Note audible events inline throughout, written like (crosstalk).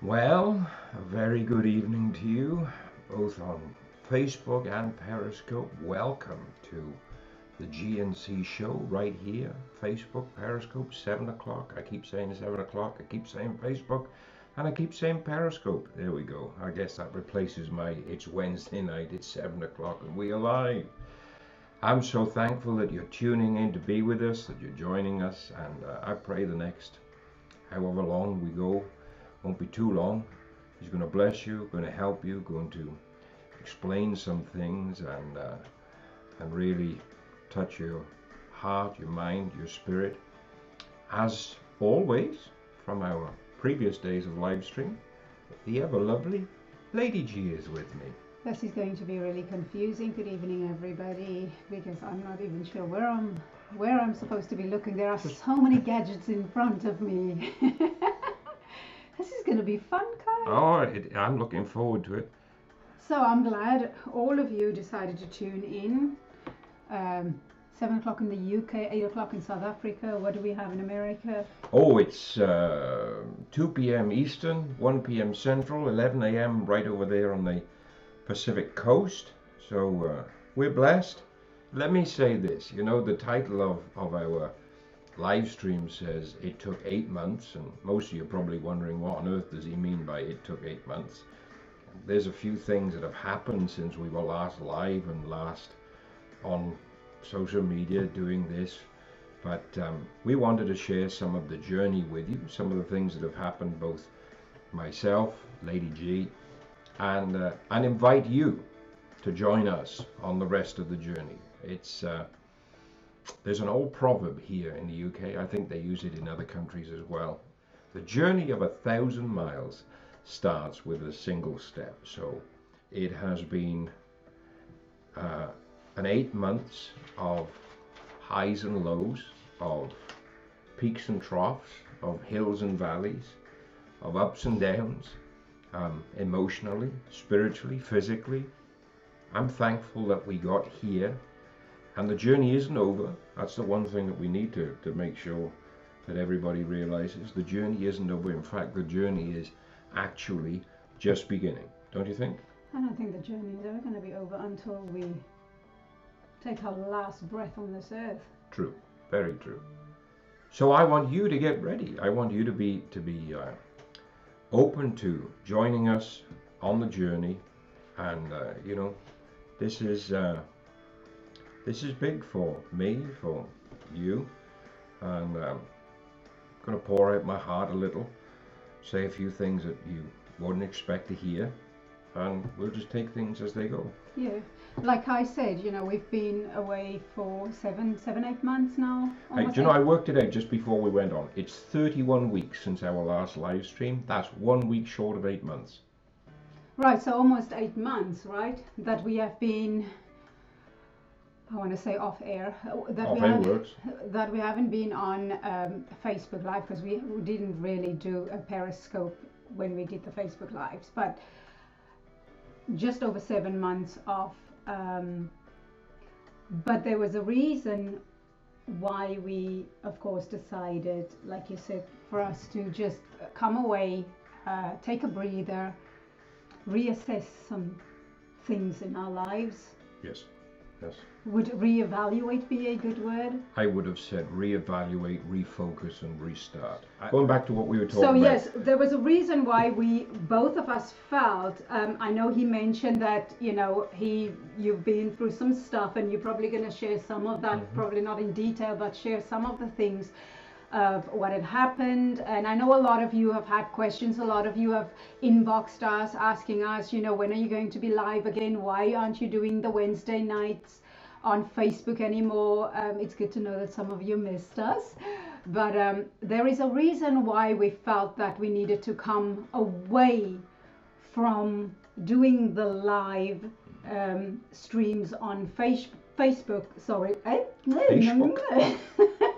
Well, a very good evening to you, both on Facebook and Periscope. Welcome to the GNC show right here. Facebook, Periscope, 7 o'clock. I keep saying 7 o'clock. I keep saying Facebook. And I keep saying Periscope. There we go. I guess that replaces my it's Wednesday night, it's 7 o'clock, and we are live. I'm so thankful that you're tuning in to be with us, that you're joining us, and uh, I pray the next however long we go won't be too long. He's going to bless you, going to help you, going to explain some things and uh, and really touch your heart, your mind, your spirit. As always, from our previous days of live stream, the ever lovely Lady G is with me. This is going to be really confusing. Good evening, everybody, because I'm not even sure where I'm where I'm supposed to be looking. There are so many gadgets in front of me. (laughs) this is going to be fun, Kai. Oh, it, I'm looking forward to it. So I'm glad all of you decided to tune in. Um, Seven o'clock in the UK, eight o'clock in South Africa. What do we have in America? Oh, it's uh, 2 p.m. Eastern, 1 p.m. Central, 11 a.m. right over there on the Pacific coast. So uh, we're blessed. Let me say this you know, the title of, of our live stream says it took eight months, and most of you are probably wondering what on earth does he mean by it took eight months. There's a few things that have happened since we were last live and last on social media doing this. But um, we wanted to share some of the journey with you, some of the things that have happened, both myself, Lady G, and uh, and invite you to join us on the rest of the journey. It's uh, there's an old proverb here in the UK. I think they use it in other countries as well. The journey of a thousand miles starts with a single step. So it has been uh, an eight months of highs and lows, of peaks and troughs, of hills and valleys, of ups and downs, um, emotionally, spiritually, physically. I'm thankful that we got here and the journey isn't over. That's the one thing that we need to, to make sure that everybody realizes. The journey isn't over. In fact, the journey is actually just beginning. Don't you think? I don't think the journey is ever going to be over until we take our last breath on this earth. True. Very true. So I want you to get ready. I want you to be to be uh, open to joining us on the journey, and uh, you know, this is uh, this is big for me, for you, and I'm um, going to pour out my heart a little, say a few things that you wouldn't expect to hear, and we'll just take things as they go. Yeah, like I said, you know, we've been away for seven, seven, eight months now. Hey, do you know, I worked it out just before we went on. It's 31 weeks since our last live stream. That's one week short of eight months. Right, so almost eight months, right? That we have been, I want to say off air. That off we air have, works. That we haven't been on um, Facebook Live because we, we didn't really do a Periscope when we did the Facebook Lives. But just over seven months off um, but there was a reason why we, of course, decided, like you said, for us to just come away, uh, take a breather, reassess some things in our lives. Yes. Yes. Would reevaluate be a good word? I would have said reevaluate, refocus, and restart. Going back to what we were talking so, about. So yes, there was a reason why we both of us felt. Um, I know he mentioned that you know he you've been through some stuff, and you're probably going to share some of that. Mm-hmm. Probably not in detail, but share some of the things of what had happened. And I know a lot of you have had questions. A lot of you have inboxed us asking us, you know, when are you going to be live again? Why aren't you doing the Wednesday nights on Facebook anymore? Um, it's good to know that some of you missed us. But um, there is a reason why we felt that we needed to come away from doing the live um, streams on face- Facebook. Sorry. Facebook. (laughs)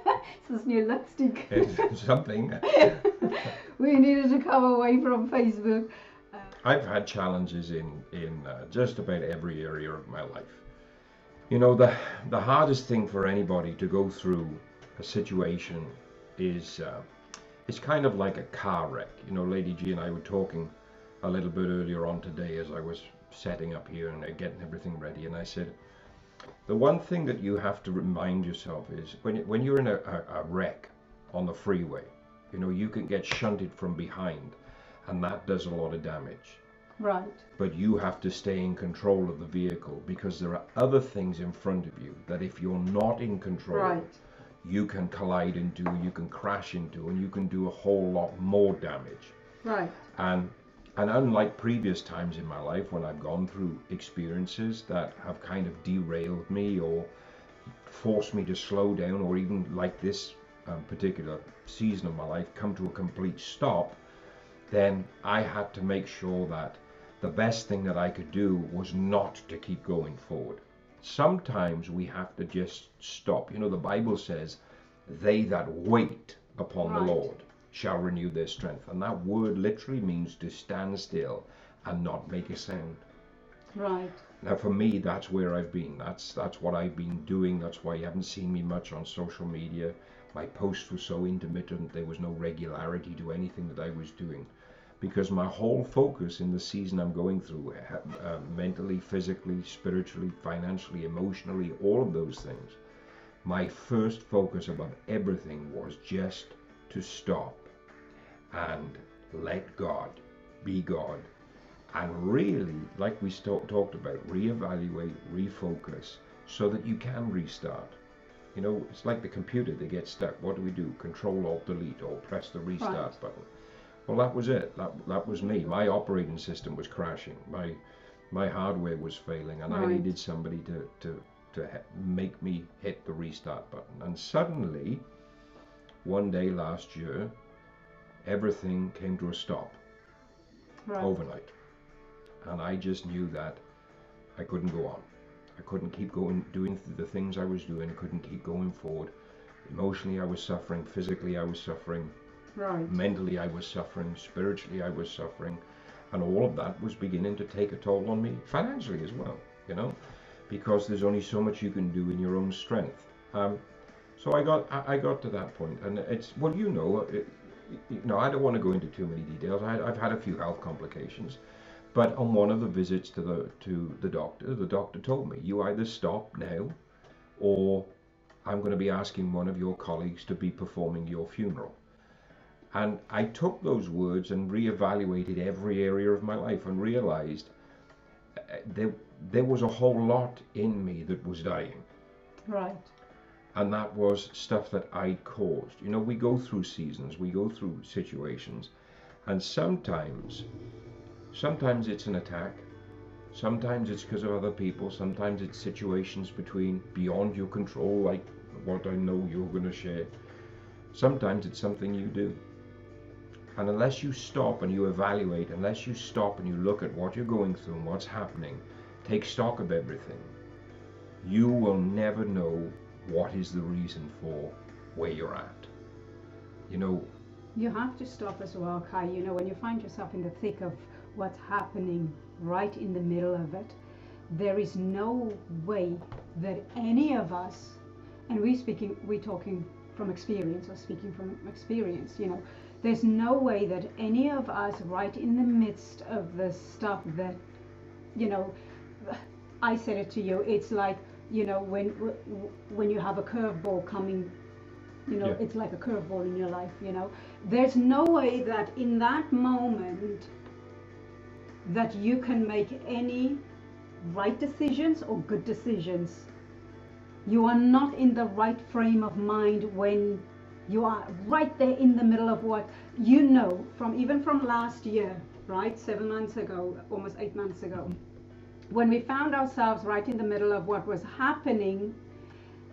this new lipstick. (laughs) It's something. (laughs) we needed to come away from Facebook. Uh, I've had challenges in in uh, just about every area of my life. You know, the the hardest thing for anybody to go through a situation is uh, it's kind of like a car wreck. You know, Lady G and I were talking a little bit earlier on today as I was setting up here and getting everything ready, and I said, the one thing that you have to remind yourself is when when you're in a, a, a wreck on the freeway, you know, you can get shunted from behind, and that does a lot of damage. Right. But you have to stay in control of the vehicle because there are other things in front of you that if you're not in control, Right. you can collide into, you can crash into, and you can do a whole lot more damage. Right. And and unlike previous times in my life when I've gone through experiences that have kind of derailed me or forced me to slow down, or even like this um, particular season of my life, come to a complete stop, then I had to make sure that the best thing that I could do was not to keep going forward. Sometimes we have to just stop. You know, the Bible says, They that wait upon the Lord shall renew their strength. And that word literally means to stand still and not make a sound. Right. Now, for me, that's where I've been. That's that's what I've been doing. That's why you haven't seen me much on social media. My posts were so intermittent. There was no regularity to anything that I was doing, because my whole focus in the season I'm going through, uh, mentally, physically, spiritually, financially, emotionally, all of those things. My first focus above everything was just to stop and let God be God and really, like we talked about, reevaluate, refocus so that you can restart. You know, it's like the computer, they get stuck. What do we do? Control Alt Delete or press the restart Right. button. Well, that was it. That, that was me. My operating system was crashing. My my hardware was failing, and I needed somebody to to to make me hit the restart button. And suddenly, one day last year, everything came to a stop Right. overnight. And I just knew that I couldn't go on. I couldn't keep going, doing the things I was doing, couldn't keep going forward. Emotionally, I was suffering. Physically, I was suffering. Right. Mentally, I was suffering. Spiritually, I was suffering. And all of that was beginning to take a toll on me financially as well, you know, because there's only so much you can do in your own strength. Um, so I got I got to that point, and it's well, you know, it, you know, I don't want to go into too many details. I, I've had a few health complications, but on one of the visits to the to the doctor, the doctor told me, you either stop now, or I'm going to be asking one of your colleagues to be performing your funeral. And I took those words and reevaluated every area of my life and realized uh, there there was a whole lot in me that was dying Right. And that was stuff that I'd caused. You know, we go through seasons, we go through situations, and sometimes, sometimes it's an attack, sometimes it's because of other people, sometimes it's situations between beyond your control, like what I know you're going to share. Sometimes it's something you do. And unless you stop and you evaluate, unless you stop and you look at what you're going through and what's happening, take stock of everything, you will never know what is the reason for where you're at. You know, You have to stop as well, Kai. You know, when you find yourself in the thick of what's happening, right in the middle of it, there is no way that any of us, and we speaking, we're talking from experience or speaking from experience, you know, there's no way that any of us, right in the midst of the stuff that, you know, I said it to you. It's like you know when when you have a curveball coming you know Yeah. it's like a curveball in your life you know there's no way that in that moment that you can make any right decisions or good decisions you are not in the right frame of mind when you are right there in the middle of what you know from even from last year right seven months ago almost eight months ago when we found ourselves right in the middle of what was happening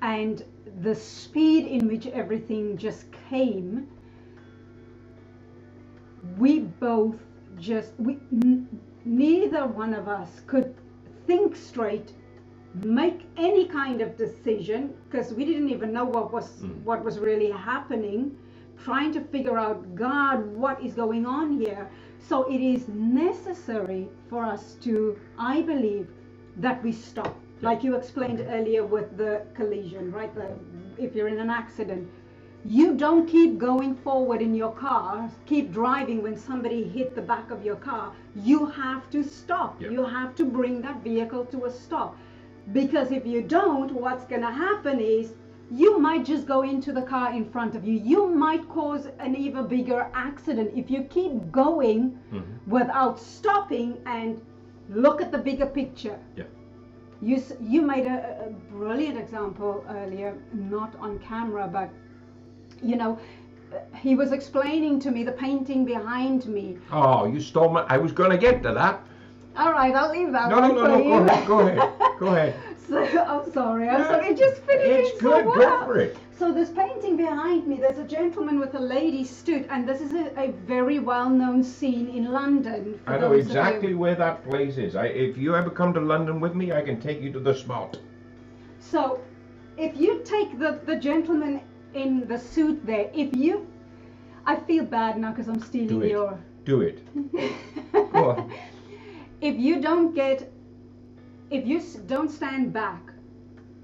and the speed in which everything just came we both just we n- neither one of us could think straight make any kind of decision because we didn't even know what was Mm. what was really happening trying to figure out god what is going on here so it is necessary for us to i believe that we stop like you explained earlier with the collision right the, if you're in an accident you don't keep going forward in your car, keep driving when somebody hit the back of your car. You have to stop. Yeah. You have to bring that vehicle to a stop. Because if you don't, what's going to happen is you might just go into the car in front of you. You might cause an even bigger accident if you keep going without stopping and look at the bigger picture. Yeah. You, you made a, a brilliant example earlier, not on camera, but you know, uh, he was explaining to me the painting behind me. Oh, you stole my. I was going to get to that. All right, I'll leave that No, no, no, no. Go ahead. Go ahead. Go ahead. (laughs) (laughs) So, I'm sorry, I'm sorry. It just finished It's so good. well. Go for it. So this painting behind me, there's a gentleman with a lady stood, and this is a, a very well-known scene in London. for I know those of you- exactly where that place is. I, if you ever come to London with me, I can take you to the spot. So, if you take the, the gentleman in the suit there, if you, I feel bad now because I'm stealing Do it. your. Do it. (laughs) Go on. If you don't get, if you don't stand back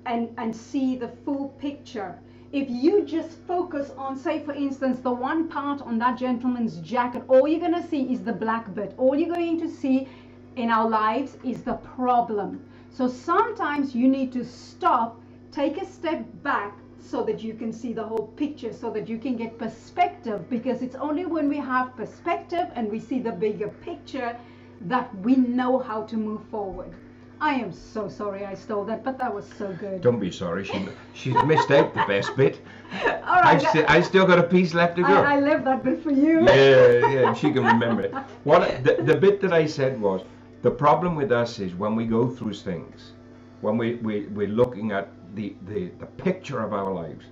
and and see the full picture, if you just focus on, say, for instance, the one part on that gentleman's jacket, all you're gonna see is the black bit. All you're going to see in our lives is the problem. So sometimes you need to stop, take a step back so that you can see the whole picture, so that you can get perspective, because it's only when we have perspective and we see the bigger picture that we know how to move forward. I am so sorry I stole that, but that was so good. Don't be sorry. She she's missed out the best bit. (laughs) All I right, still I still got a piece left to go. I, I left that bit for you. yeah, yeah, she can remember it. What the, the bit that I said was the problem with us is when we go through things, when we, we we're looking at the, the, the picture of our lives,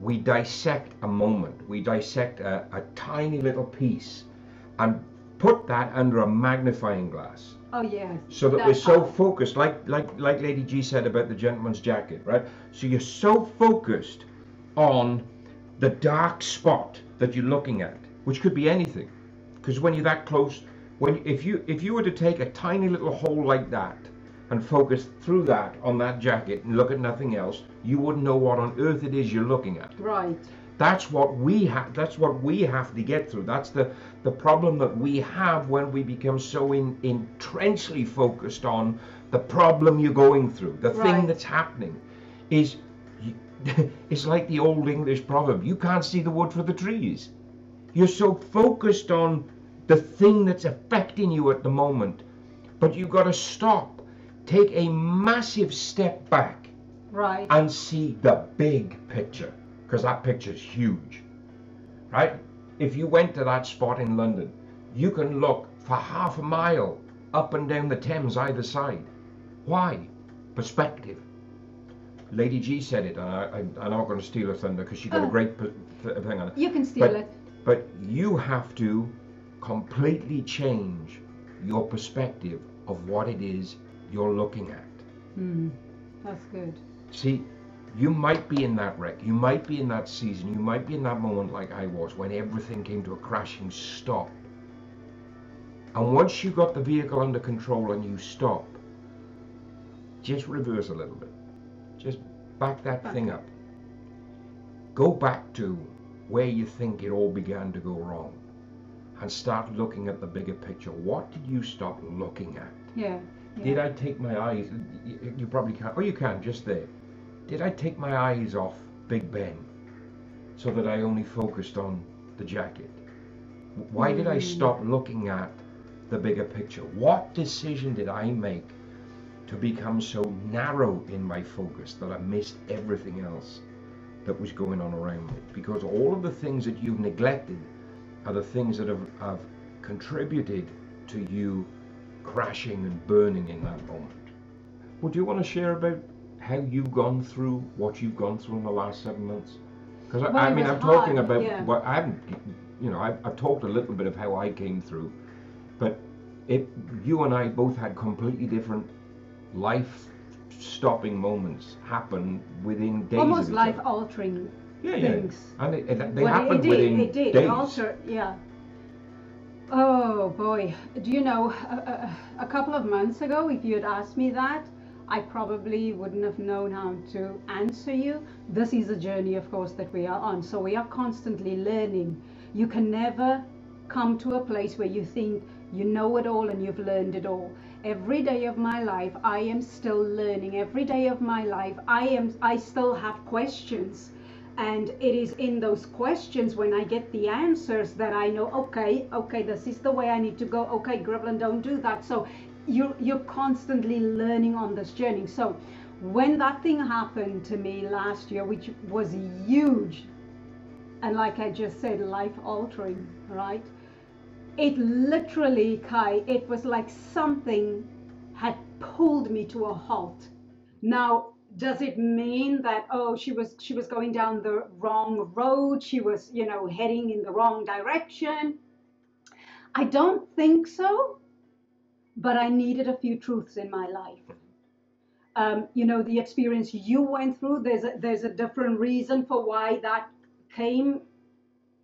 we dissect a moment, we dissect a, a tiny little piece and put that under a magnifying glass Oh yes. so that we're so how- focused like like like lady g said about the gentleman's jacket right so you're so focused on the dark spot that you're looking at which could be anything because when you're that close when if you if you were to take a tiny little hole like that and focus through that on that jacket and look at nothing else you wouldn't know what on earth it is you're looking at Right. That's what we have that's what we have to get through. That's the the problem that we have when we become so in intensely focused on the problem you're going through the thing that's happening is (laughs) it's like the old english proverb you can't see the wood for the trees. You're so focused on the thing that's affecting you at the moment but you've got to stop take a massive step back Right. and see the big picture because that picture's huge right if you went to that spot in london you can look for half a mile up and down the thames either side why perspective lady g said it and I, I, i'm not going to steal her thunder because she got a Oh. great p- thing on it you can steal but- it. but you have to completely change your perspective of what it is you're looking at Hmm. That's good. See, you might be in that wreck, you might be in that season, you might be in that moment like I was when everything came to a crashing stop. And once you got the vehicle under control and you stop, just reverse a little bit. Just back that Back thing up. Go back to where you think it all began to go wrong and start looking at the bigger picture. What did you stop looking at? Yeah. yeah. Did I take my eyes? You, you probably can't. Oh, you can just there. Did I take my eyes off Big Ben so that I only focused on the jacket? Why did I Hmm. stop looking at the bigger picture? What decision did I make to become so narrow in my focus that I missed everything else that was going on around me? Because all of the things that you've neglected are the things that have, have contributed to you crashing and burning in that moment. Would you want to share about how you've gone through what you've gone through in the last seven months? Because Well, I, I mean, I'm talking about yeah. what I haven't, you know, I've, I've talked a little bit of how I came through, but it, you and I both had completely different life-stopping moments happen within days. Almost life altering Yeah, yeah. things. And it, it, they Well, happened it did, within it did. days. It altered, yeah. Oh boy, do you know, a, a, a couple of months ago, if you had asked me that, I probably wouldn't have known how to answer you. This is a journey, of course, that we are on. So we are constantly learning. You can never come to a place where you think you know it all and you've learned it all. Every day of my life, I am still learning. Every day of my life, I am. I still have questions and it is in those questions when I get the answers that I know, okay, okay, this is the way I need to go. Okay, Gribblin, don't do that. So you're, you're constantly learning on this journey. So when that thing happened to me last year, which was huge, and like I just said, life altering, right? It literally, Kai, it was like something had pulled me to a halt. Now, does it mean that oh she was she was going down the wrong road she was you know heading in the wrong direction i don't think so but i needed a few truths in my life um, you know the experience you went through there's a, there's a different reason for why that came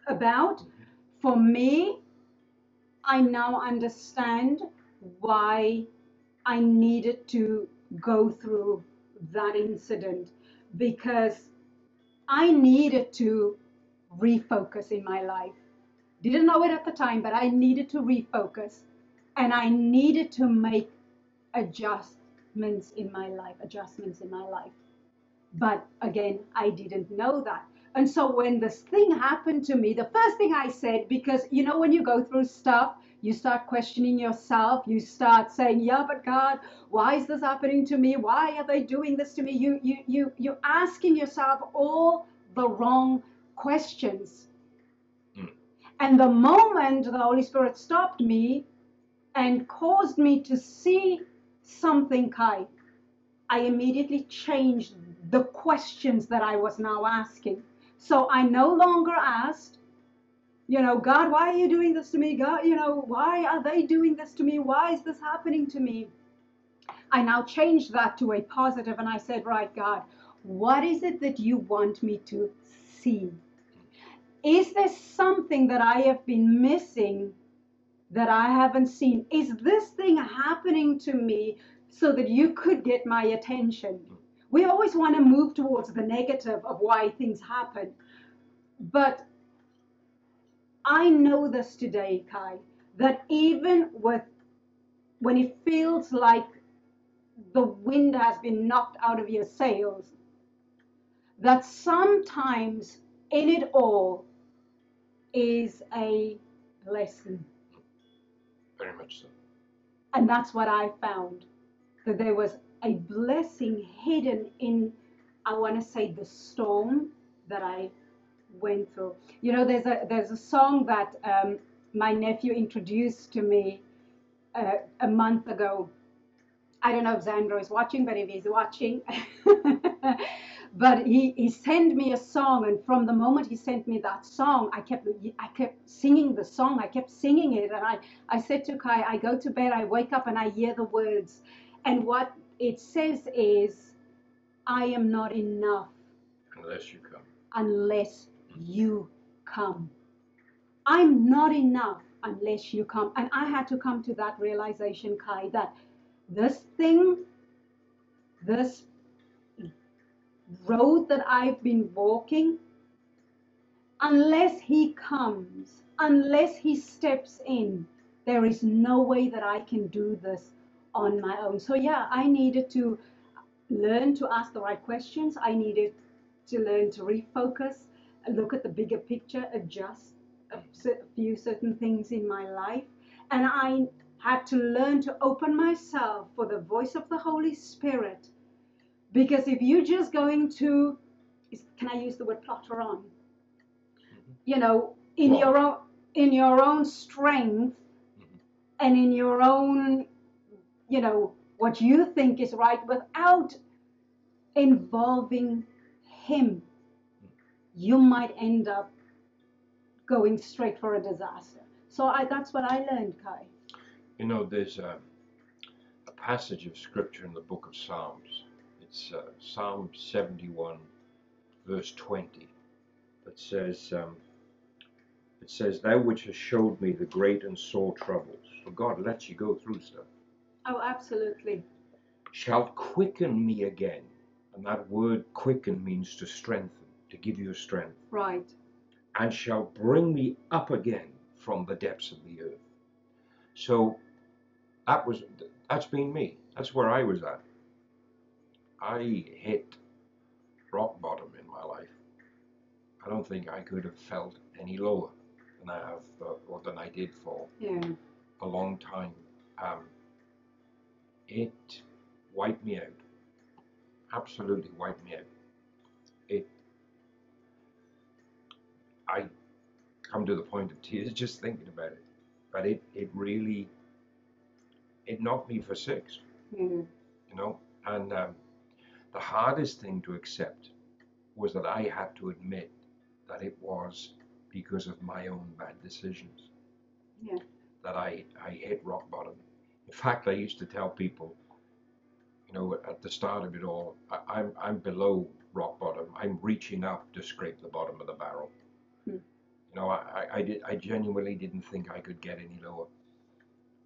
about for me i now understand why i needed to go through that incident because I needed to refocus in my life. Didn't know it at the time, but I needed to refocus and I needed to make adjustments in my life, adjustments in my life. But again, I didn't know that. And so when this thing happened to me, the first thing I said, because you know, when you go through stuff, you start questioning yourself. You start saying, "Yeah, but God, why is this happening to me? Why are they doing this to me?" You you you you're asking yourself all the wrong questions. Mm. And the moment the Holy Spirit stopped me and caused me to see something, Kai, I immediately changed the questions that I was now asking. So I no longer asked, you know, God, why are you doing this to me? God, you know, why are they doing this to me? Why is this happening to me? I now changed that to a positive and I said, right, God, what is it that you want me to see? Is there something that I have been missing that I haven't seen? Is this thing happening to me so that you could get my attention? We always want to move towards the negative of why things happen. But I know this today, Kai, that even with when it feels like the wind has been knocked out of your sails, that sometimes in it all is a blessing. Very much so. And that's what I found that there was a blessing hidden in, I want to say, the storm that I went through. You know, there's a there's a song that um, my nephew introduced to me uh, a month ago. I don't know if Zandro is watching, but if he's watching, (laughs) but he, he sent me a song, and from the moment he sent me that song, I kept I kept singing the song. I kept singing it, and I I said to Kai, I go to bed, I wake up, and I hear the words, and what it says is, I am not enough unless you come. Unless mm-hmm. you come. I'm not enough unless you come. And I had to come to that realization, Kai, that this thing, this road that I've been walking, unless He comes, unless He steps in, there is no way that I can do this on my own. So, yeah, I needed to learn to ask the right questions. I needed to learn to refocus look at the bigger picture, adjust a few certain things in my life. And I had to learn to open myself for the voice of the Holy Spirit. Because if you're just going to, can I use the word plotter on? Mm-hmm. You know, in well, your own in your own strength mm-hmm. and in your own, you know, what you think is right without involving Him you might end up going straight for a disaster. So I, that's what I learned, Kai. You know, there's a, a passage of scripture in the book of Psalms. It's uh, Psalm 71, verse 20, that says, um, it says, Thou which hast showed me the great and sore troubles. So God lets you go through stuff. Oh, absolutely. shall quicken me again. And that word quicken means to strengthen, to give you strength. Right. And shall bring me up again from the depths of the earth. So that was that's been me. That's where I was at. I hit rock bottom in my life. I don't think I could have felt any lower than I have, uh, or than I did for Yeah. a long time. Um, it wiped me out. Absolutely wiped me out. It. I come to the point of tears (laughs) just thinking about it. But it, it really, it knocked me for six, Yeah. you know. And um, the hardest thing to accept was that I had to admit that it was because of my own bad decisions Yeah. that I, I hit rock bottom. In fact, I used to tell people, you know, at the start of it all, I, I'm, I'm below rock bottom. I'm reaching up to scrape the bottom of the barrel. Hmm. You know, I, I, did, I genuinely didn't think I could get any lower.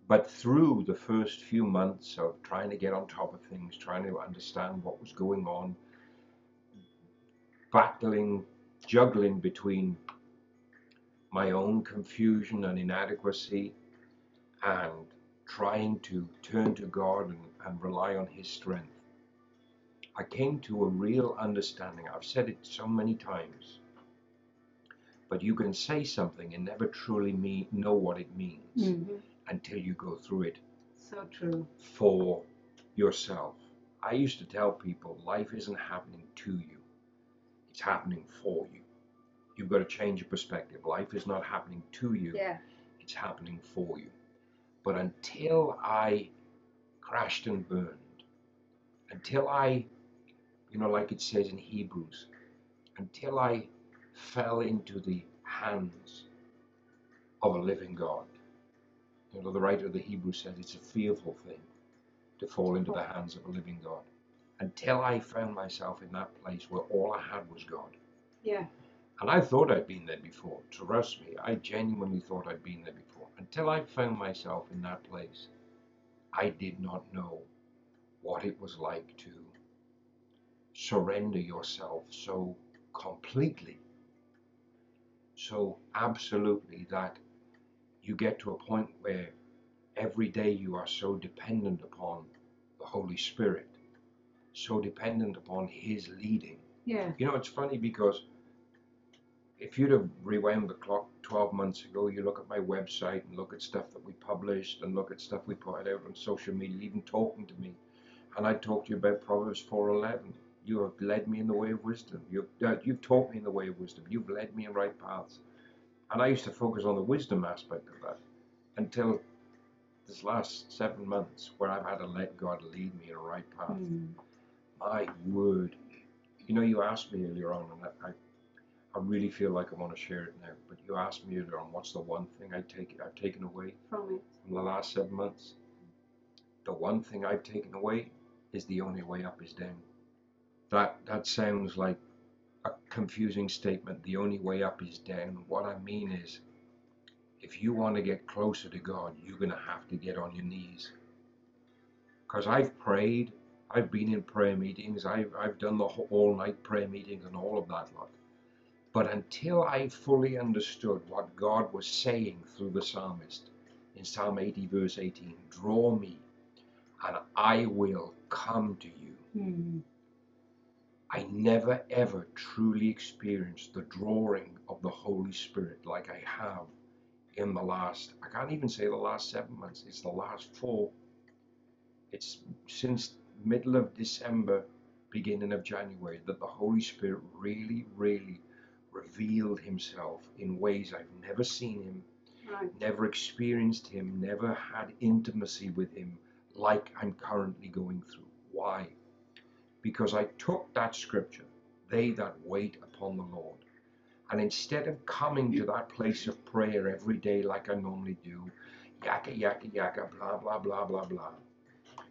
But through the first few months of trying to get on top of things, trying to understand what was going on, battling, juggling between my own confusion and inadequacy and trying to turn to God and, and rely on His strength, I came to a real understanding. I've said it so many times, but you can say something and never truly mean, know what it means hmm until you go through it So true. for yourself. I used to tell people life isn't happening to you, it's happening for you. You've got to change your perspective. Life is not happening to you, Yeah. it's happening for you. But until I crashed and burned, until I, you know, like it says in Hebrews, until I fell into the hands of a living God. You know, the writer of the Hebrews says it's a fearful thing to fall into the hands of a living God. Until I found myself in that place where all I had was God. Yeah. And I thought I'd been there before. Trust me, I genuinely thought I'd been there before. Until I found myself in that place, I did not know what it was like to surrender yourself so completely, so absolutely that you get to a point where every day you are so dependent upon the Holy Spirit, so dependent upon His leading. Yeah. You know, it's funny because if you'd have rewound the clock 12 months ago, you look at my website and look at stuff that we published and look at stuff we put out on social media, even talking to me, and I talked to you about Proverbs 4:11. You have led me in the way of wisdom. You've uh, you've taught me in the way of wisdom. You've led me in right paths. And I used to focus on the wisdom aspect of that until this last seven months, where I've had to let God lead me in a right path. Mm. My word. You know, you asked me earlier on, and I, I, I really feel like I want to share it now. But you asked me earlier on, what's the one thing I take I've taken away From it. from the last seven months? The one thing I've taken away is the only way up is down. That that sounds like confusing statement. The only way up is down. What I mean is, if you want to get closer to God, you're gonna have to get on your knees. Because I've prayed, I've been in prayer meetings, I've I've done the all night prayer meetings and all of that lot. But until I fully understood what God was saying through the psalmist in Psalm 80, verse 18, draw me and I will come to you. Mm. I never ever truly experienced the drawing of the Holy Spirit like I have in the last, I can't even say the last seven months, it's the last four. It's since middle of December, beginning of January, that the Holy Spirit really, really revealed himself in ways I've never seen him, Right. never experienced him, never had intimacy with him like I'm currently going through. Why? Because I took that scripture, they that wait upon the Lord, and instead of coming to that place of prayer every day like I normally do, yakka, yakka, yakka, blah, blah, blah, blah, blah,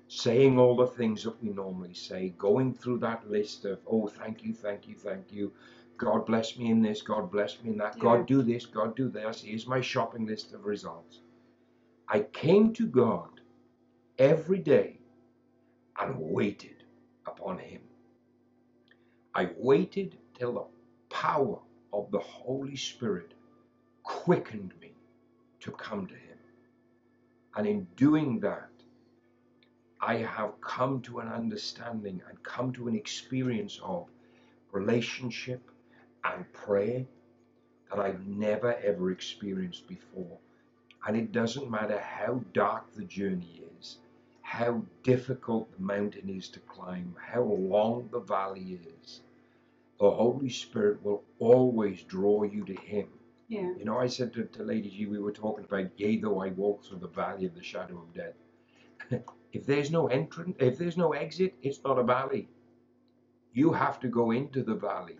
saying all the things that we normally say, going through that list of, oh, thank you, thank you, thank you. God bless me in this, God bless me in that, Yeah. God do this, God do this. Here's my shopping list of results. I came to God every day and waited upon him. I waited till the power of the Holy Spirit quickened me to come to him. And in doing that, I have come to an understanding and come to an experience of relationship and prayer that I've never ever experienced before. And it doesn't matter how dark the journey is, how difficult the mountain is to climb, how long the valley is, the Holy Spirit will always draw you to Him. Yeah. You know, I said to, to Lady G, we were talking about, yea, though I walk through the valley of the shadow of death. (laughs) if there's no entrance, if there's no exit, it's not a valley. You have to go into the valley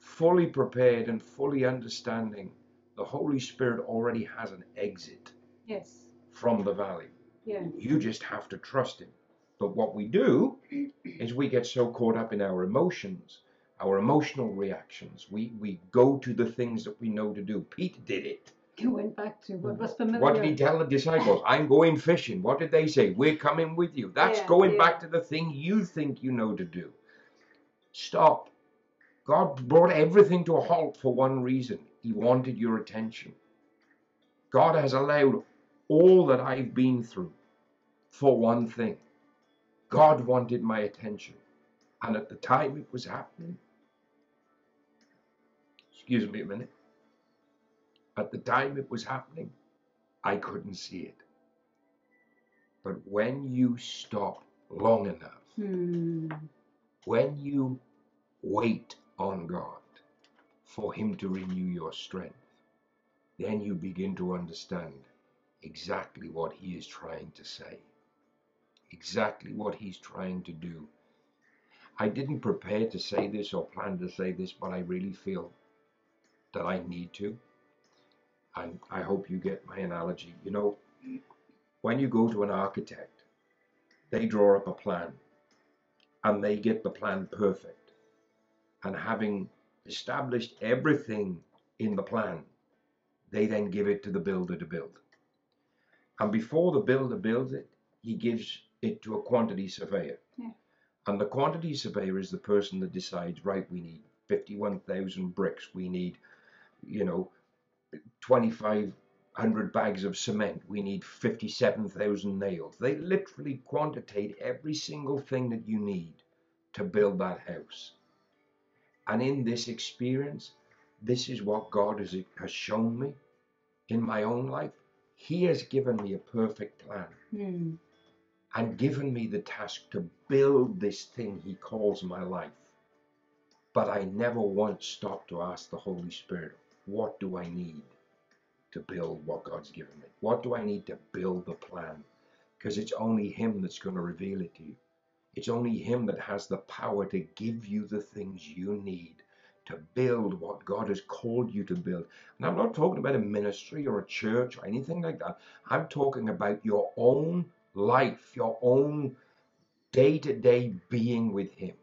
fully prepared and fully understanding the Holy Spirit already has an exit Yes. from the valley. Yeah. You just have to trust Him. But what we do is we get so caught up in our emotions, our emotional reactions. We, we go to the things that we know to do. Pete did it. You went back to what was familiar. What did he tell the disciples? I'm going fishing. What did they say? We're coming with you. That's Yeah, going yeah. back to the thing you think you know to do. Stop. God brought everything to a halt for one reason. He wanted your attention. God has allowed all that I've been through for one thing. God wanted my attention. And at the time it was happening, excuse me a minute. At the time it was happening, I couldn't see it. But when you stop long enough, Hmm. when you wait on God for Him to renew your strength, then you begin to understand exactly what He is trying to say, exactly what He's trying to do. I didn't prepare to say this or plan to say this, but I really feel that I need to. And I hope you get my analogy. You know, when you go to an architect, they draw up a plan and they get the plan perfect. And having established everything in the plan, they then give it to the builder to build. And before the builder builds it, he gives it to a quantity surveyor. Yeah. And the quantity surveyor is the person that decides, right, we need 51,000 bricks, we need, you know, 2,500 bags of cement, we need 57,000 nails. They literally quantitate every single thing that you need to build that house. And in this experience, this is what God has, has shown me in my own life. He has given me a perfect plan Hmm. and given me the task to build this thing he calls my life. But I never once stopped to ask the Holy Spirit, what do I need to build what God's given me? What do I need to build the plan? Because it's only Him that's going to reveal it to you. It's only Him that has the power to give you the things you need to build what God has called you to build. And I'm not talking about a ministry or a church or anything like that. I'm talking about your own life, your own day to day being with Him.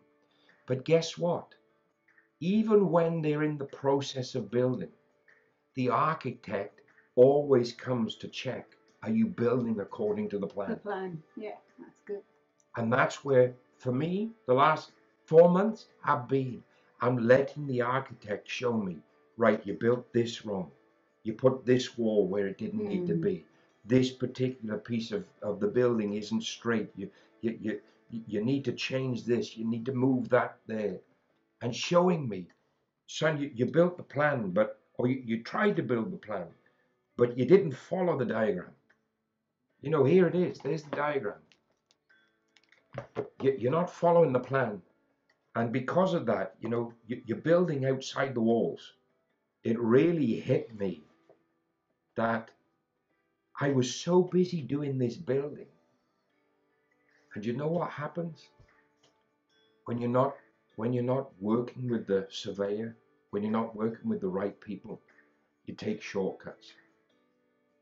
But guess what? Even when they're in the process of building, the architect always comes to check are you building according to the plan? The plan? Yeah, that's good. And that's where, for me, the last four months have been. I'm letting the architect show me, right, you built this wrong. You put this wall where it didn't need to Hmm. be. This particular piece of, of the building isn't straight. You, you, you, you need to change this. You need to move that there. And showing me, son, you, you built the plan, but, or you, you tried to build the plan, but you didn't follow the diagram. You know, here it is. There's the diagram you- you're not following the plan. And because of that, you know, you- you're building outside the walls. It really hit me that I was so busy doing this building. And you know what happens? When you're not when you're not working with the surveyor, when you're not working with the right people, you take shortcuts.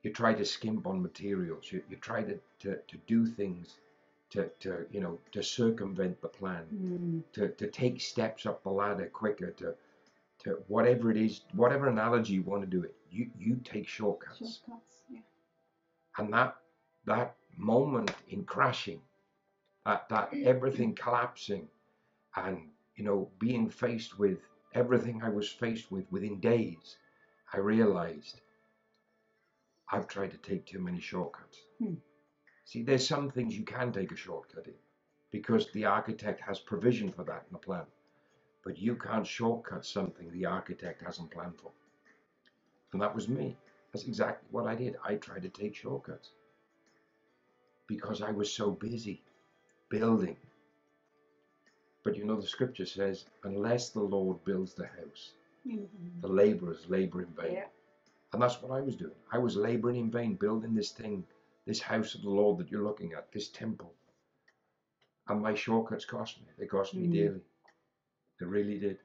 You try to skimp on materials. You, you try to, to, to do things to, to you know to circumvent the plan Hmm. to, to take steps up the ladder quicker to to whatever it is whatever analogy you want to do it you you take shortcuts Shortcuts. Yeah. and that that moment in crashing at that (clears throat) everything collapsing and you know being faced with everything I was faced with within days, I realized I've tried to take too many shortcuts. Hmm. See, there's some things you can take a shortcut in because the architect has provision for that in the plan. But you can't shortcut something the architect hasn't planned for. And that was me. That's exactly what I did. I tried to take shortcuts because I was so busy building. But you know, the scripture says, unless the Lord builds the house, Mhm. the laborers labor in vain. Yeah. And that's what I was doing. I was laboring in vain, building this thing, this house of the Lord that you're looking at, this temple. And my shortcuts cost me. They cost me Mm. dearly. They really did.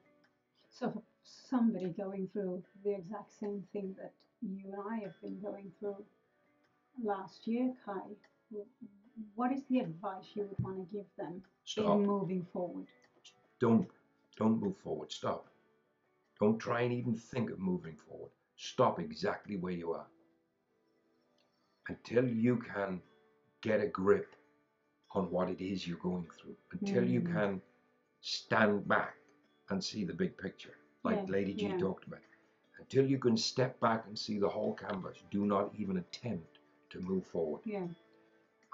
So somebody going through the exact same thing that you and I have been going through last year, Kai, what is the advice you would want to give them Stop. in moving forward? Don't don't move forward. Stop. Don't try and even think of moving forward. Stop exactly where you are. Until you can get a grip on what it is you're going through. Until you Mm. can stand back and see the big picture, like Yeah, Lady G yeah. talked about. Until you can step back and see the whole canvas, do not even attempt to move forward. Yeah.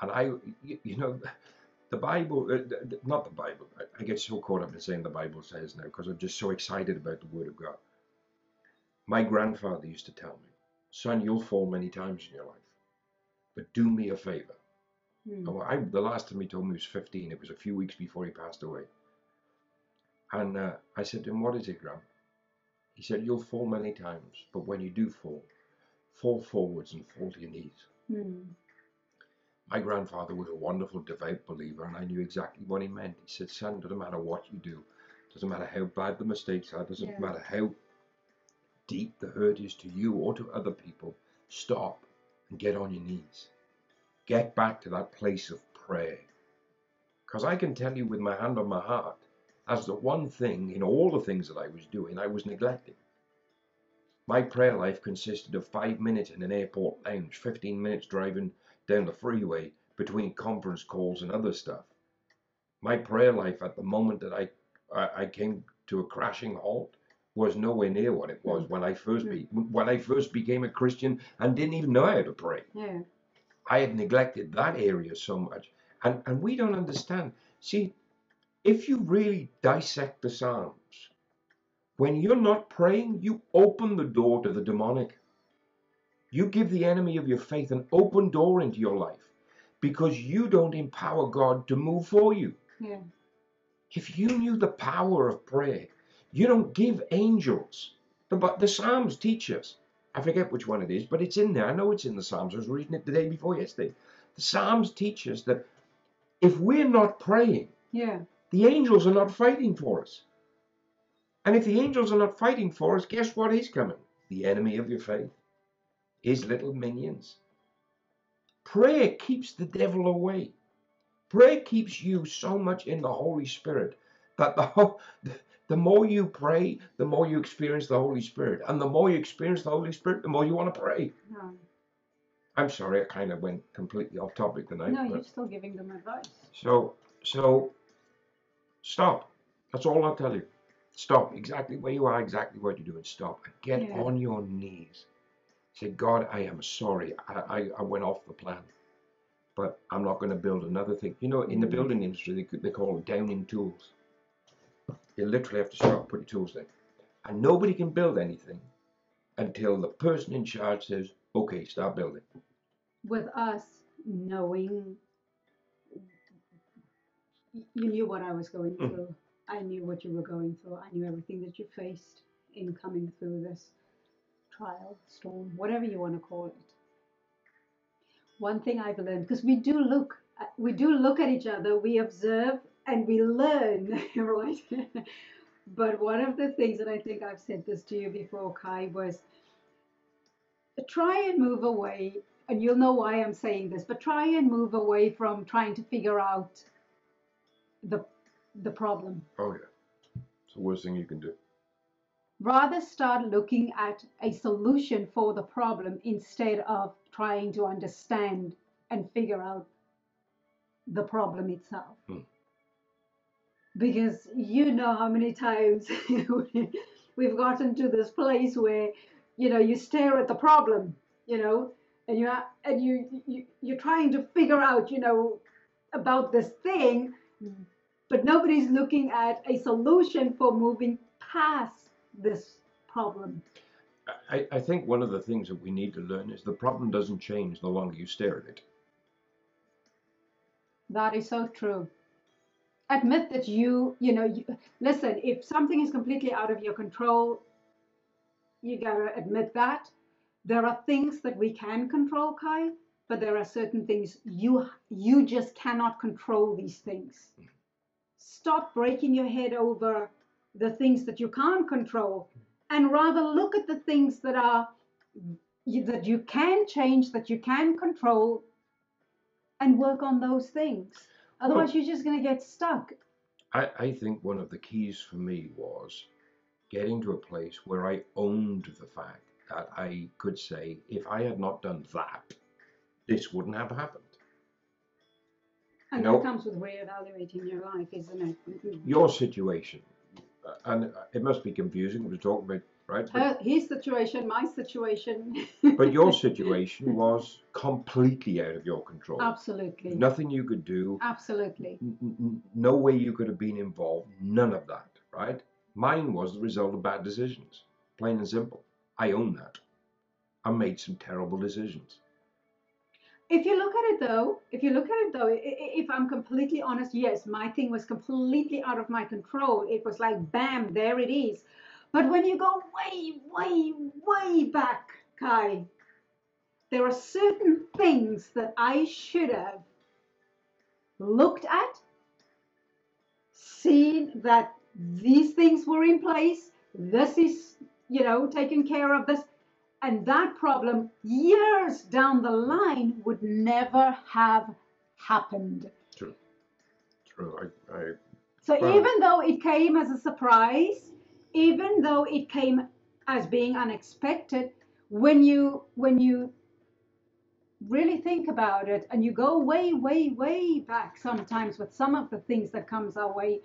And I, you, you know, the Bible, uh, not the Bible. I, I get so caught up in saying the Bible says now because I'm just so excited about the Word of God. My grandfather used to tell me, son, you'll fall many times in your life, but do me a favor. Mm. I, the last time he told me was 15. It was a few weeks before he passed away. And uh, I said to him, what is it, Graham? He said, you'll fall many times, but when you do fall, fall forwards and fall to your knees. Mm. My grandfather was a wonderful, devout believer, and I knew exactly what he meant. He said, Son, doesn't matter what you do, doesn't matter how bad the mistakes are, doesn't Yeah. matter how deep the hurt is to you or to other people, stop and get on your knees. Get back to that place of prayer. Because I can tell you with my hand on my heart, as the one thing in all the things that I was doing, I was neglecting. My prayer life consisted of five minutes in an airport lounge, 15 minutes driving down the freeway between conference calls and other stuff. My prayer life at the moment that I, I, I came to a crashing halt was nowhere near what it was mm. when I first mm. be, when I first became a Christian and didn't even know how to pray. Yeah. I had neglected that area so much. And, and we don't understand. See, if you really dissect the Psalms, when you're not praying, you open the door to the demonic. You give the enemy of your faith an open door into your life because you don't empower God to move for you. Yeah. If you knew the power of prayer, you don't give angels. The, but the Psalms teach us. I forget which one it is, but it's in there. I know it's in the Psalms. I was reading it the day before yesterday. The Psalms teach us that if we're not praying, Yeah. the angels are not fighting for us. And if the angels are not fighting for us, guess what is coming? The enemy of your faith, his little minions. Prayer keeps the devil away. Prayer keeps you so much in the Holy Spirit that the, (laughs) ho- the more you pray, the more you experience the Holy Spirit. And the more you experience the Holy Spirit, the more you want to pray. No. I'm sorry, I kind of went completely off topic tonight. No, you're still giving them advice. so, so stop. That's all I'll tell you. Stop exactly where you are, exactly what you're doing. Stop and get Yeah. on your knees. Say, God, I am sorry. I, I, I went off the plan, but I'm not going to build another thing. You know, in the Mm. building industry, they, they call it downing tools. You literally have to stop, put your tools down. And nobody can build anything until the person in charge says, okay, start building. With us knowing, you knew what I was going Mm. through. I knew what you were going through. I knew everything that you faced in coming through this trial, storm, whatever you want to call it. One thing I've learned, because we do look, we do look at each other, we observe and we learn, (laughs) right? but one of the things that I think I've said this to you before, Kai, was try and move away, and you'll know why I'm saying this, but try and move away from trying to figure out the the problem. Oh, yeah. It's the worst thing you can do. Rather start looking at a solution for the problem instead of trying to understand and figure out the problem itself. Hmm. Because you know how many times (laughs) we've gotten to this place where, you know, you stare at the problem, you know, and you and you, you you're trying to figure out, you know, about this thing, but nobody's looking at a solution for moving past this problem. I, I think one of the things that we need to learn is the problem doesn't change the longer you stare at it. That is so true. Admit that you, you know, you, listen, if something is completely out of your control, you gotta admit that. There are things that we can control, Kai, but there are certain things you you just cannot control these things. Stop breaking your head over the things that you can't control and rather look at the things that are that you can change, that you can control, and work on those things. Otherwise, you're just going to get stuck. I, I think one of the keys for me was getting to a place where I owned the fact that I could say, if I had not done that, this wouldn't have happened. And Nope. that comes with reevaluating your life, isn't it? Mm-hmm. Your situation, and it must be confusing, we're talking about, right? But, Her, his situation, my situation. (laughs) but your situation was completely out of your control. Absolutely. Nothing you could do, Absolutely. no way you could have been involved, none of that, right? Mine was the result of bad decisions, plain and simple. I own that. I made some terrible decisions. If you look at it though, if you look at it though, if I'm completely honest, yes, my thing was completely out of my control. It was like, bam, there it is. But when you go way, way, way back, Kai, there are certain things that I should have looked at, seen that these things were in place, this is, you know, taken care of, this, and that problem years down the line would never have happened. True. True. I, I So Wow. even though it came as a surprise, even though it came as being unexpected, when you when you really think about it and you go way, way, way back sometimes with some of the things that comes our way,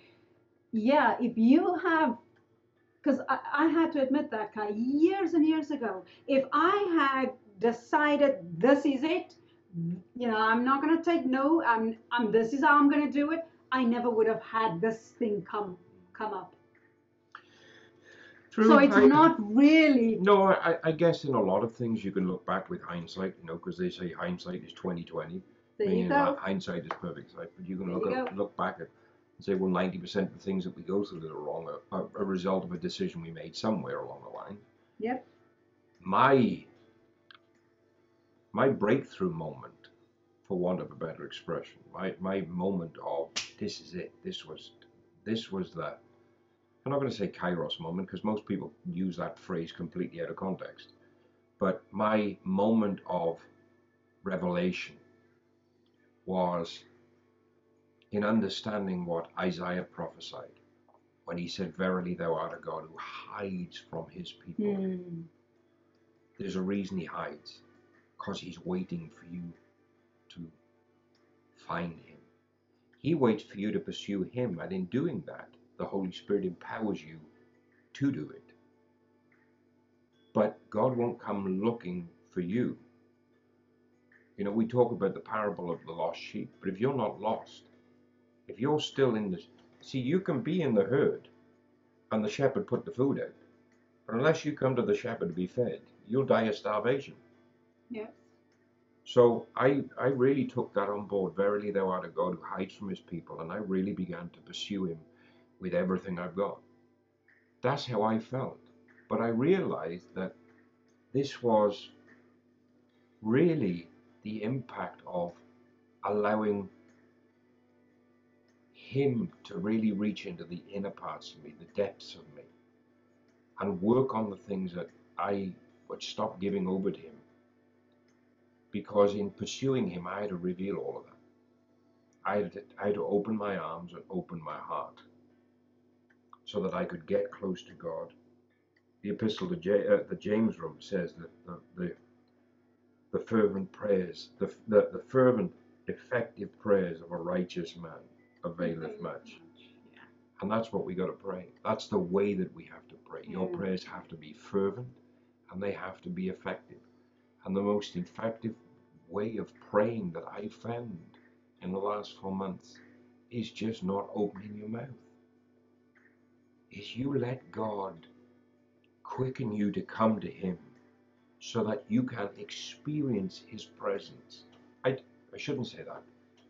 yeah, if you have because I, I had to admit that Kai, years and years ago, if I had decided this is it, you know, I'm not gonna take no, I'm I'm this is how I'm gonna do it, I never would have had this thing come come up. True. So it's I- not really No, I, I guess in a lot of things you can look back with hindsight, you know, because they say hindsight is twenty twenty. there you go. Hindsight is perfect sight, but you can There look you at, look back at and say, well, ninety percent of the things that we go through that are wrong are, are a result of a decision we made somewhere along the line. Yep. My my breakthrough moment, for want of a better expression, my my moment of this is it. This was this was the I'm not going to say kairos moment because most people use that phrase completely out of context. But my moment of revelation was in understanding what Isaiah prophesied when he said, Verily thou art a God who hides from his people. Hmm. There's a reason he hides, because he's waiting for you to find him. He waits for you to pursue him, and in doing that, the Holy Spirit empowers you to do it. But God won't come looking for you. You know, we talk about the parable of the lost sheep, but if you're not lost, if you're still in the see, you can be in the herd, and the shepherd put the food out, but unless you come to the shepherd to be fed, you'll die of starvation. Yes. So I, I really took that on board. Verily, thou art a God who hides from his people, and I really began to pursue him with everything I've got. That's how I felt. But I realized that this was really the impact of allowing him to really reach into the inner parts of me, the depths of me, and work on the things that I would stop giving over to him because in pursuing him, I had to reveal all of that. I had to, I had to open my arms and open my heart so that I could get close to God. The epistle to J, uh, the James room says that the, the, the fervent prayers, the, the, the fervent effective prayers of a righteous man availeth much. Yeah. And that's what we got to pray. That's the way that we have to pray. Your Yeah. prayers have to be fervent and they have to be effective. And the most effective way of praying that I've found in the last four months is just not opening your mouth. Is you let God quicken you to come to Him so that you can experience His presence. I, I shouldn't say that.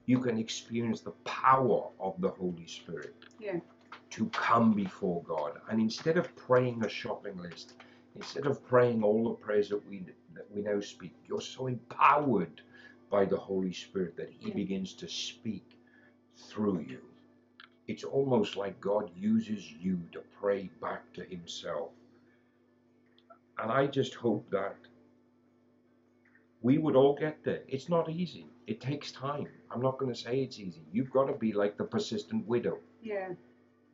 You can experience the power of the Holy Spirit Yeah. to come before God. And instead of praying a shopping list, instead of praying all the prayers that we that we now speak, you're so empowered by the Holy Spirit that He Yeah. begins to speak through you. It's almost like God uses you to pray back to Himself. And I just hope that we would all get there. It's not easy. It takes time. I'm not going to say it's easy. You've got to be like the persistent widow. Yeah.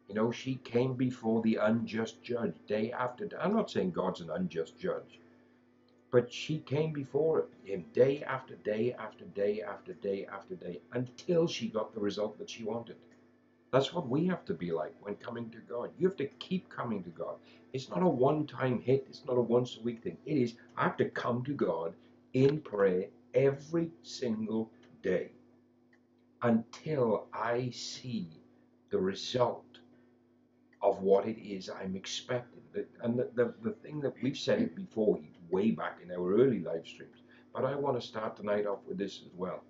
You know, she came before the unjust judge day after day. I'm not saying God's an unjust judge, but she came before him day after day after day after day after day until she got the result that she wanted. That's what we have to be like when coming to God. You have to keep coming to God. It's not a one time hit, it's not a once a week thing. It is, I have to come to God in prayer every single day until I see the result of what it is I'm expecting. And the, the, the thing that we've said it before, way back in our early live streams, but I want to start tonight off with this as well.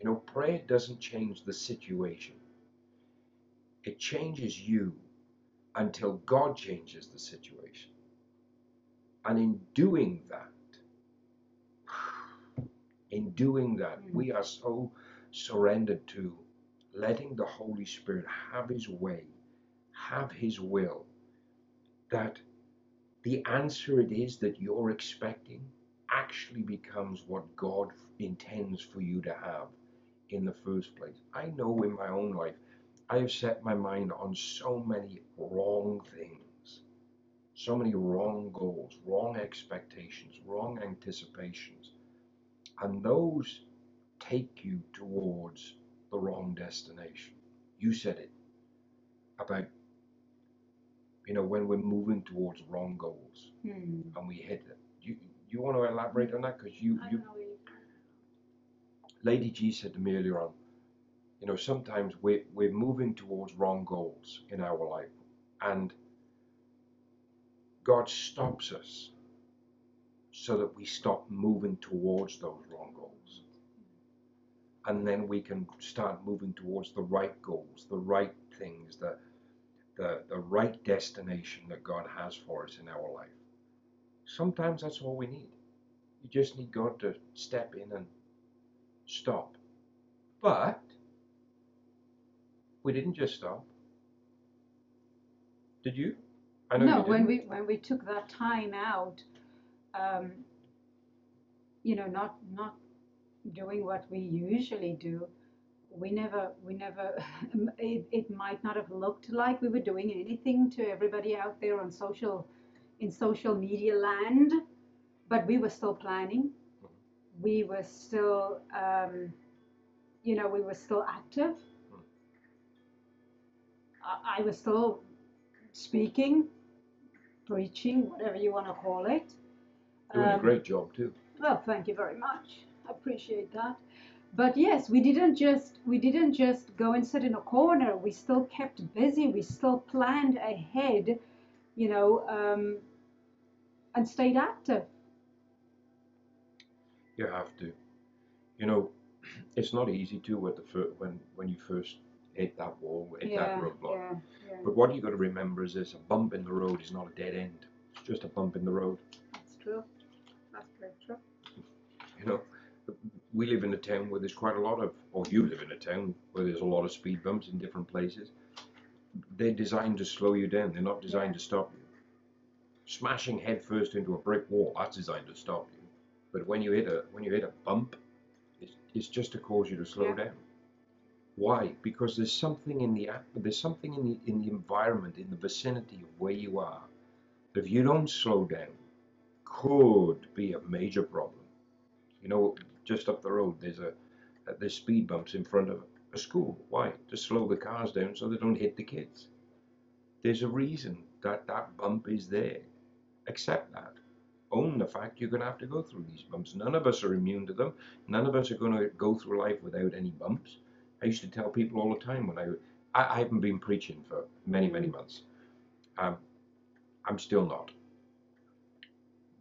You know, prayer doesn't change the situation, it changes you until God changes the situation. And in doing that, in doing that, we are so surrendered to letting the Holy Spirit have His way, have His will, that the answer it is that you're expecting actually becomes what God intends for you to have in the first place. I know in my own life, I have set my mind on so many wrong things, so many wrong goals, wrong expectations, wrong anticipations. And those take you towards the wrong destination. You said it about, you know, when we're moving towards wrong goals Hmm. and we hit it. You, you want to elaborate on that? Because you, you, don't know really. Lady G said to me earlier on, you know, sometimes we're, we're moving towards wrong goals in our life. And God stops us so that we stop moving towards those wrong goals. And then we can start moving towards the right goals, the right things, the, the, the right destination that God has for us in our life. Sometimes that's all we need. You just need God to step in and stop. But we didn't just stop. Did you? I know no, you when we when we took that time out, um, you know, not not doing what we usually do, we never we never. (laughs) it, it might not have looked like we were doing anything to everybody out there on social, in social media land, but we were still planning. We were still, um, you know, we were still active. I, was still speaking, preaching, whatever you want to call it. Doing a Um, great job too. well, thank you very much. I appreciate that. But yes, we didn't just we didn't just go and sit in a corner. We still kept busy. We still planned ahead, you know, um, and stayed active. You have to. You know, (clears throat) it's not easy to at the fir- when when you first hit that wall, hit yeah, that roadblock. yeah, yeah. But what you've got to remember is this: a bump in the road is not a dead end. It's just a bump in the road. That's true. That's very true. You know, we live in a town where there's quite a lot of, or you live in a town where there's a lot of speed bumps in different places. They're designed to slow you down. They're not designed to stop you. Smashing headfirst into a brick wall, that's designed to stop you. But when you hit a when you hit a bump, it's, it's just to cause you to slow down. Why? Because there's something in the there's something in the in the environment in the vicinity of where you are if you don't slow down, could be a major problem. You know, just up the road, there's a, uh, at the speed bumps in front of a school. Why? To slow the cars down so they don't hit the kids. There's a reason that that bump is there. Accept that. Own the fact you're going to have to go through these bumps. None of us are immune to them. None of us are going to go through life without any bumps. I used to tell people all the time when I, I, I haven't been preaching for many, many months. Um, I'm still not.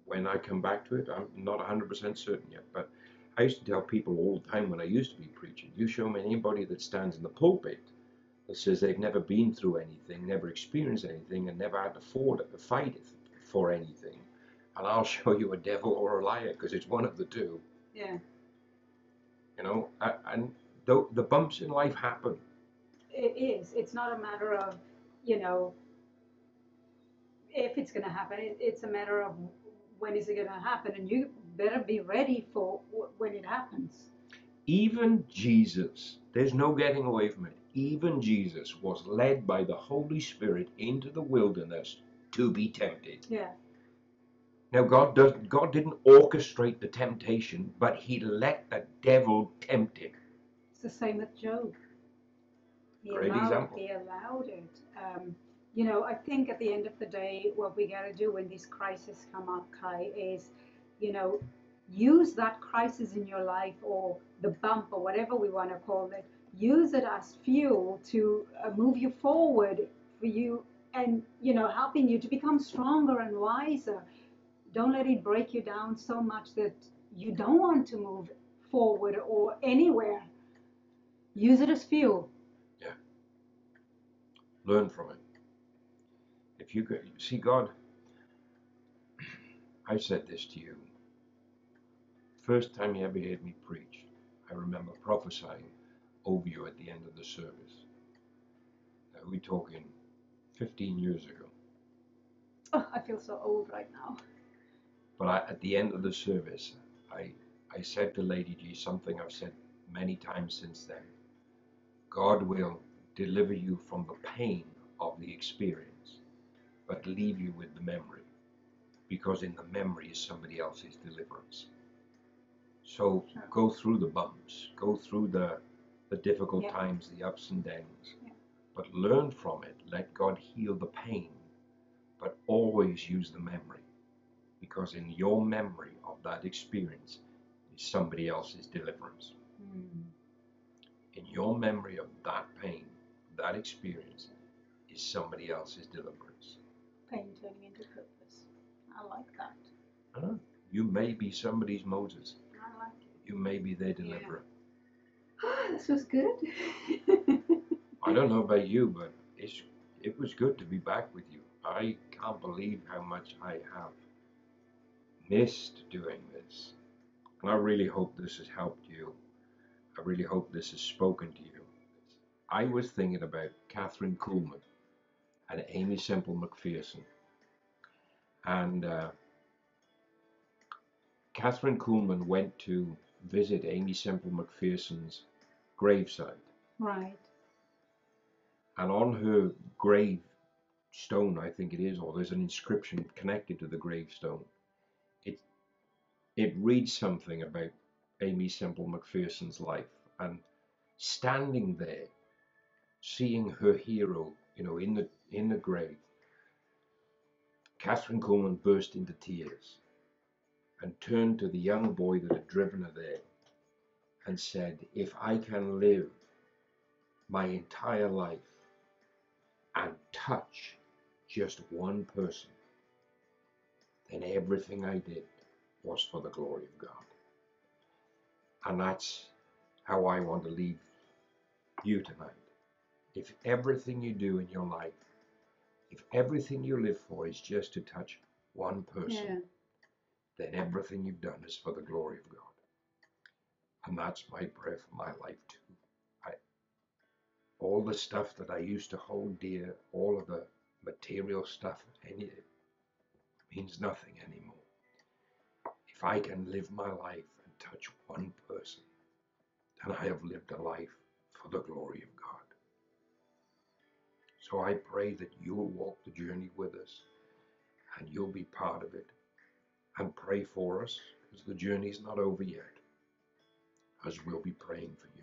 When I come back to it, I'm not 100% certain yet. But I used to tell people all the time when I used to be preaching, you show me anybody that stands in the pulpit that says they've never been through anything, never experienced anything, and never had to fight for anything, and I'll (laughs) show you a devil or a liar because it's one of the two. Yeah. You know, and the, the bumps in life happen. It is. It's not a matter of, you know, if it's going to happen. It's a matter of when is it going to happen, and you better be ready for when it happens. Even Jesus, there's no getting away from it. Even Jesus was led by the Holy Spirit into the wilderness to be tempted. Yeah. Now God does God didn't orchestrate the temptation, but he let the devil tempt him. It's the same with Job. He Great allowed, example. He allowed it. Um, you know, I think at the end of the day, what we got to do when these crises come up, Kai, is, you know, use that crisis in your life or the bump or whatever we want to call it. Use it as fuel to uh, move you forward for you and, you know, helping you to become stronger and wiser. Don't let it break you down so much that you don't want to move forward or anywhere. Use it as fuel. Yeah. Learn from it. If you could see God, (clears throat) I said this to you. First time you ever heard me preach, I remember prophesying over you at the end of the service. Now we're talking 15 years ago. Oh, I feel so old right now. But I, at the end of the service, I, I said to Lady G something I've said many times since then. God will deliver you from the pain of the experience, but leave you with the memory, because in the memory is somebody else's deliverance. So Sure. go through the bumps, go through the, the difficult Yeah. times, the ups and downs, Yeah. but learn from it. Let God heal the pain, but always use the memory, because in your memory of that experience is somebody else's deliverance Hmm. In your memory of that pain, that experience, is somebody else's deliverance. Pain turning into purpose. I like that. Huh? You may be somebody's Moses. I like it. You may be their deliverer. Ah, this was good. (laughs) I don't know about you, but it's it was good to be back with you. I can't believe how much I have missed doing this. And I really hope this has helped you. I really hope this has spoken to you. I was thinking about Kathryn Kuhlman and Aimee Semple McPherson. And uh, Kathryn Kuhlman went to visit Aimee Semple McPherson's gravesite. right. And on her gravestone, I think it is, or there's an inscription connected to the gravestone. It it reads something about Aimee Semple McPherson's life and standing there, seeing her hero, you know, in the in the grave. Kathryn Kuhlman burst into tears and turned to the young boy that had driven her there and said, If I can live my entire life and touch just one person, then everything I did was for the glory of God. And that's how I want to leave you tonight. If everything you do in your life, if everything you live for is just to touch one person, Yeah. then everything you've done is for the glory of God. And that's my prayer for my life too. I, all the stuff that I used to hold dear, all of the material stuff, any it means nothing anymore. If I can live my life touch one person, then I have lived a life for the glory of God. So I pray that you'll walk the journey with us and you'll be part of it and pray for us because the journey's not over yet. as we'll be praying for